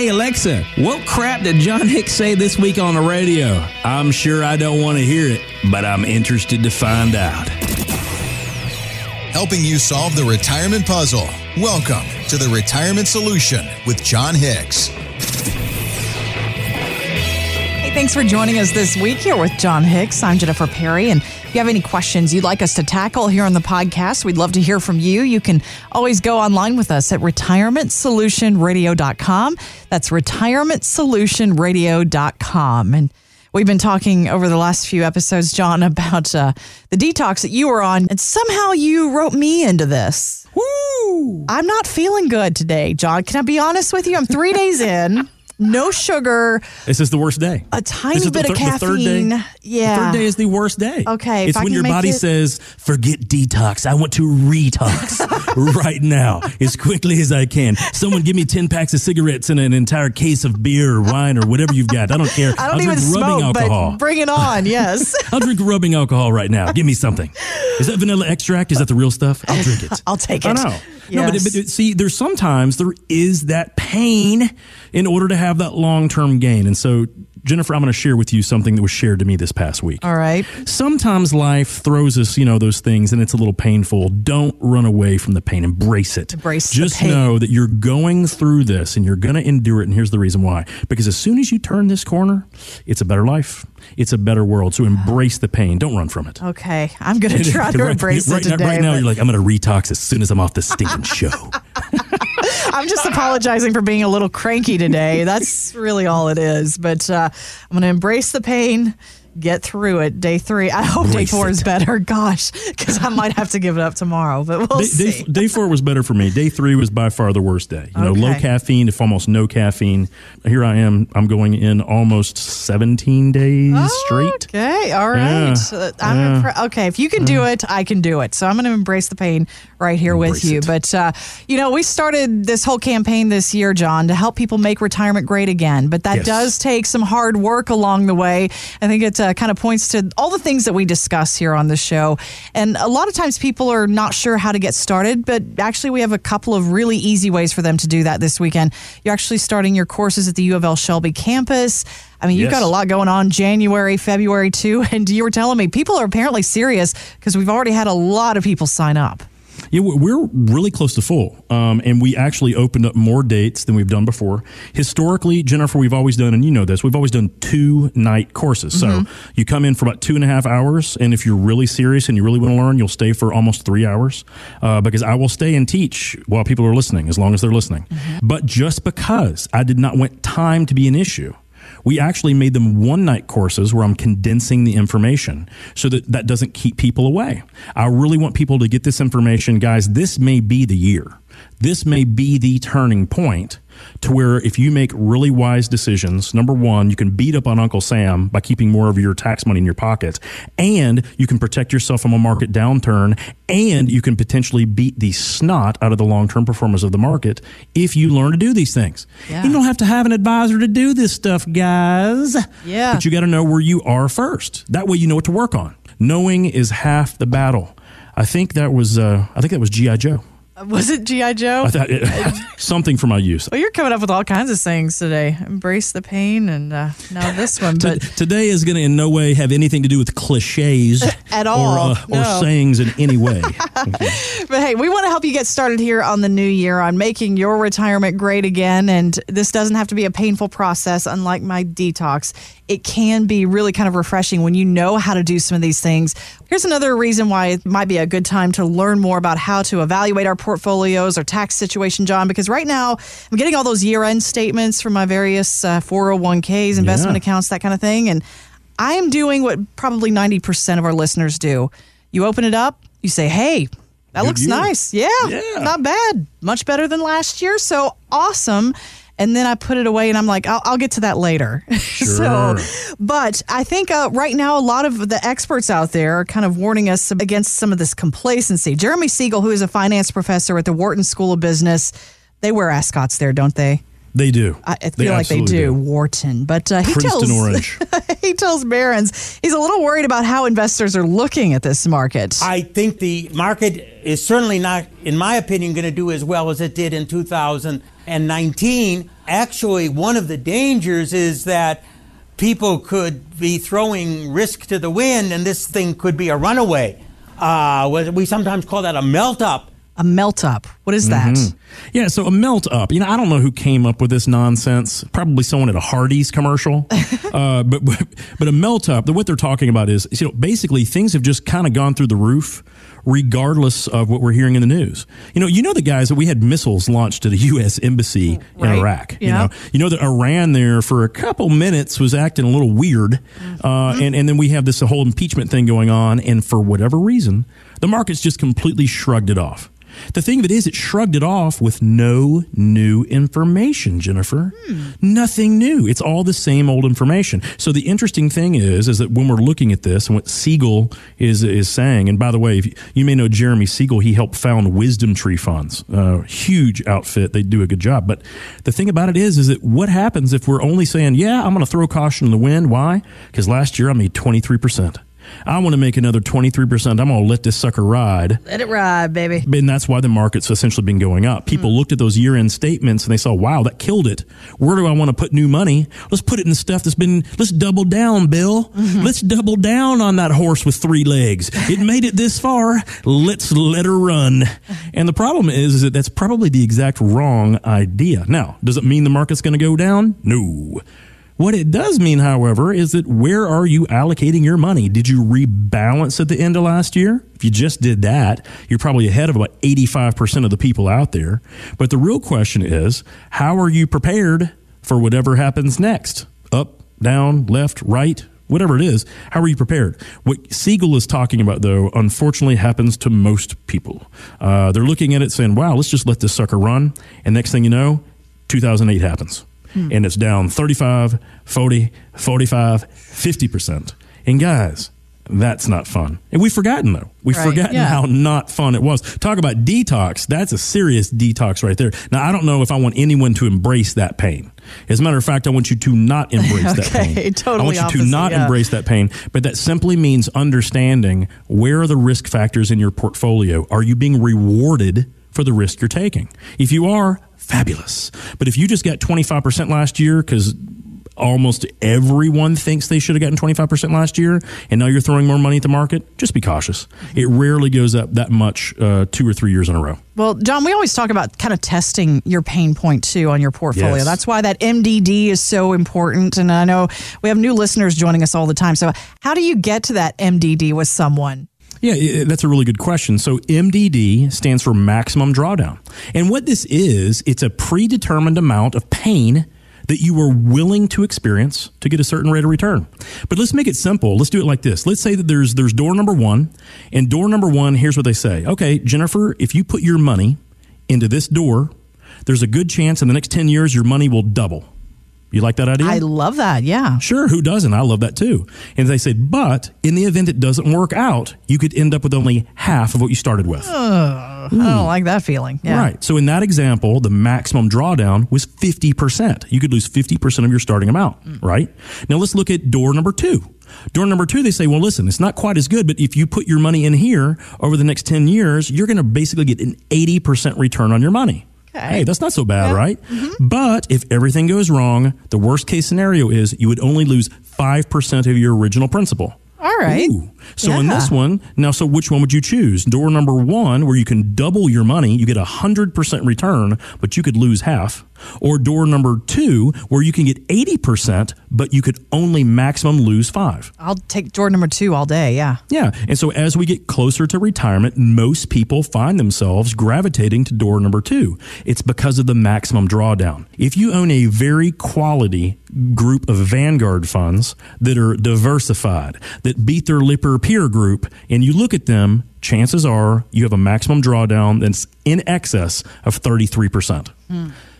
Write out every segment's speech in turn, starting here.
Hey, Alexa, what crap did Jon Hicks say this week on the radio? I'm sure I don't want to hear it, but I'm interested to find out. Helping you solve the retirement puzzle. Welcome to the Retirement Solution with Jon Hicks. Thanks for joining us this week here with Jon Hicks. I'm Jennifer Perry. And if you have any questions you'd like us to tackle here on the podcast, we'd love to hear from you. You can always go online with us at retirementsolutionradio.com. That's retirementsolutionradio.com. And We've been talking over the last few episodes, Jon, about uh, the detox that you were on, and somehow you wrote me into this. Woo! I'm not feeling good today, Jon. Can I be honest with you? I'm three days in no sugar. This is the worst day. A tiny bit the of thir- the third caffeine. day. Yeah. The third day is the worst day. Okay, It's when your body it- says, forget detox. I want to retox right now as quickly as I can. Someone give me 10 packs of cigarettes and an entire case of beer or wine or whatever you've got. I don't care. I don't will even drink rubbing smoke, alcohol. but bring it on. Yes. I'll drink rubbing alcohol right now. Give me something. Is that vanilla extract? Is that the real stuff? I'll drink it. I'll take it. I know. No, but, but see, there's sometimes there is that pain in order to have that long term gain. And so, Jennifer, I'm going to share with you something that was shared to me this past week. All right. Sometimes life throws us, you know, those things and it's a little painful. Don't run away from the pain. Embrace it. Embrace the Just know that you're going through this and you're going to endure it. And here's the reason why. Because as soon as you turn this corner, it's a better life. It's a better world. So embrace the pain. Don't run from it. Okay. I'm going to try to right, embrace right it today. right now, but you're like, I'm going to retox as soon as I'm off this stinking show. I'm just apologizing for being a little cranky today. That's really all it is. But uh, I'm going to embrace the pain. Get through it. Day three. I hope day four is better. Gosh, because I might have to give it up tomorrow. But we'll Day, see. day, day four was better for me. Day three was by far the worst day. You know, low caffeine, if almost no caffeine. Here I am. I'm going in almost 17 days straight. Okay, all right. Yeah, Uh, I'm yeah. impre- okay, if you can do it, I can do it. So I'm going to embrace the pain right here with you. it. But uh, you know, we started this whole campaign this year, Jon, to help people make retirement great again. But that Yes. does take some hard work along the way. I think it uh, kind of points to all the things that we discuss here on the show. And a lot of times people are not sure how to get started, but actually we have a couple of really easy ways for them to do that this weekend. You're actually starting your courses at the U of L Shelby campus. I mean, you've Yes. got a lot going on January, February too. And you were telling me people are apparently serious because we've already had a lot of people sign up. Yeah, we- we're really close to full. Um, and we actually opened up more dates than we've done before. Historically, Jennifer, we've always done, and you know this, we've always done two night courses. So you come in for about two and a half hours. And if you're really serious and you really want to learn, you'll stay for almost three hours uh, because I will stay and teach while people are listening, as long as they're listening. But just because I did not want time to be an issue, we actually made them one night courses where I'm condensing the information so that that doesn't keep people away. I really want people to get this information. Guys, this may be the year. This may be the turning point to where if you make really wise decisions, number one, you can beat up on Uncle Sam by keeping more of your tax money in your pocket, and you can protect yourself from a market downturn, and you can potentially beat the snot out of the long term performance of the market if you learn to do these things. Yeah. You don't have to have an advisor to do this stuff, guys. Yeah. But you got to know where you are first. That way you know what to work on. Knowing is half the battle. I think that was uh, I think that was GI Joe. Was it G.I. Joe? I thought it, something for my use. well, you're coming up with all kinds of things today. Embrace the pain and uh, now this one. But today is going to in no way have anything to do with cliches At all, or, uh, no. or sayings in any way. But hey, we want to help you get started here on the new year on making your retirement great again. And this doesn't have to be a painful process, unlike my detox. It can be really kind of refreshing when you know how to do some of these things. Here's another reason why it might be a good time to learn more about how to evaluate our portfolios or tax situation, Jon, because right now I'm getting all those year end statements from my various uh, 401ks, investment Yeah. accounts, that kind of thing. And I am doing what probably 90% of our listeners do. You open it up, you say, hey, that Good looks year. nice. Yeah, Yeah. not bad. Much better than last year. So awesome. And then I put it away and I'm like, I'll, I'll get to that later. so, but I think uh, right now, a lot of the experts out there are kind of warning us against some of this complacency. Jeremy Siegel, who is a finance professor at the Wharton School of Business, they wear ascots there, don't they? They do. I I feel like they absolutely do, Wharton. But uh, he Princeton tells Orange. he tells Barron's he's a little worried about how investors are looking at this market. I think the market is certainly not, in my opinion, going to do as well as it did in 2019. Actually, one of the dangers is that people could be throwing risk to the wind, and this thing could be a runaway. Uh, we sometimes call that a melt up. A melt up. What is that? Mm-hmm. Yeah, so a melt up. You know, I don't know who came up with this nonsense. Probably someone at a Hardee's commercial. uh, but, but a melt up. What they're talking about is, you know, basically things have just kind of gone through the roof regardless of what we're hearing in the news. You know, you know the guys that we had missiles launched at the U.S. embassy Right. in Iraq. You know, you know that Iran there for a couple minutes was acting a little weird, uh, and and then we have this whole impeachment thing going on, and for whatever reason, the markets just completely shrugged it off. The thing of it is, it shrugged it off with no new information, Jennifer. Nothing new. It's all the same old information. So the interesting thing is, is that when we're looking at this and what Siegel is is saying, and by the way, you, you may know Jeremy Siegel, he helped found WisdomTree Funds, uh, huge outfit. They do a good job. But the thing about it is, is that what happens if we're only saying, yeah, I'm going to throw caution in the wind? Why? Because last year I made 23 percent. I want to make another 23%. I'm going to let this sucker ride. Let it ride, baby. And that's why the market's essentially been going up. People mm-hmm. looked at those year end statements and they saw, wow, that killed it. Where do I want to put new money? Let's put it in stuff that's been, let's double down, Bill. Mm-hmm. Let's double down on that horse with three legs. It made it this far. Let's let her run. And the problem is, is that that's probably the exact wrong idea. Now, does it mean the market's going to go down? No. What it does mean, however, is that where are you allocating your money? Did you rebalance at the end of last year? If you just did that, you're probably ahead of about 85% of the people out there. But the real question is, how are you prepared for whatever happens next? Up, down, left, right, whatever it is, how are you prepared? What Siegel is talking about, though, unfortunately happens to most people. Uh, they're looking at it saying, wow, let's just let this sucker run. And next thing you know, 2008 happens. Hmm. And it's down 35, 40, 45, 50%. And guys, that's not fun. And we've forgotten, though. We've Right, forgotten yeah. how not fun it was. Talk about detox. That's a serious detox right there. Now, I don't know if I want anyone to embrace that pain. As a matter of fact, I want you to not embrace that pain. totally I want you opposite, to not yeah. embrace that pain. But that simply means understanding where are the risk factors in your portfolio. Are you being rewarded for the risk you're taking? If you are, fabulous. But if you just got 25% last year because almost everyone thinks they should have gotten 25% last year and now you're throwing more money at the market, just be cautious. It rarely goes up that much uh, two or three years in a row. Well, Jon, we always talk about kind of testing your pain point too on your portfolio. Yes. That's why that MDD is so important. And I know we have new listeners joining us all the time. So, how do you get to that MDD with someone? Yeah, that's a really good question. So MDD stands for maximum drawdown. And what this is, it's a predetermined amount of pain that you are willing to experience to get a certain rate of return. But let's make it simple. Let's do it like this. Let's say that there's there's door number 1, and door number 1, here's what they say. Okay, Jennifer, if you put your money into this door, there's a good chance in the next 10 years your money will double. You like that idea? I love that. Yeah. Sure, who doesn't? I love that too. And they said, but in the event it doesn't work out, you could end up with only half of what you started with. I don't like that feeling. Yeah. Right. So in that example, the maximum drawdown was 50%. You could lose 50% of your starting amount, Mm. right? Now let's look at door number two. Door number two, they say, well, listen, it's not quite as good, but if you put your money in here over the next 10 years, you're going to basically get an 80% return on your money. Okay. Hey, that's not so bad, right? Mm-hmm. But if everything goes wrong, the worst case scenario is you would only lose 5% of your original principal. All right. Ooh. So in this one, now, so which one would you choose? Door number one, where you can double your money, you get a hundred percent return, but you could lose half. Or door number two, where you can get 80%, but you could only maximum lose five. I'll take door number two all day. Yeah. Yeah. And so as we get closer to retirement, most people find themselves gravitating to door number two. It's because of the maximum drawdown. If you own a very quality group of Vanguard funds that are diversified, that beat their Lipper peer group, and you look at them, chances are you have a maximum drawdown that's in excess of 33%.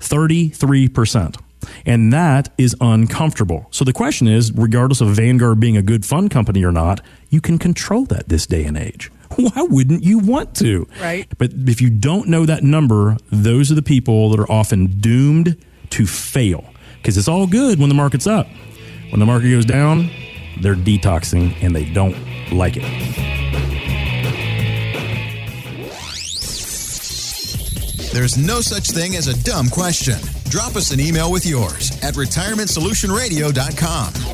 33%. And that is uncomfortable. So the question is regardless of Vanguard being a good fund company or not, you can control that this day and age. Why wouldn't you want to? Right. But if you don't know that number, those are the people that are often doomed to fail because it's all good when the market's up. When the market goes down, they're detoxing and they don't like it. There's no such thing as a dumb question. Drop us an email with yours at retirementsolutionradio.com.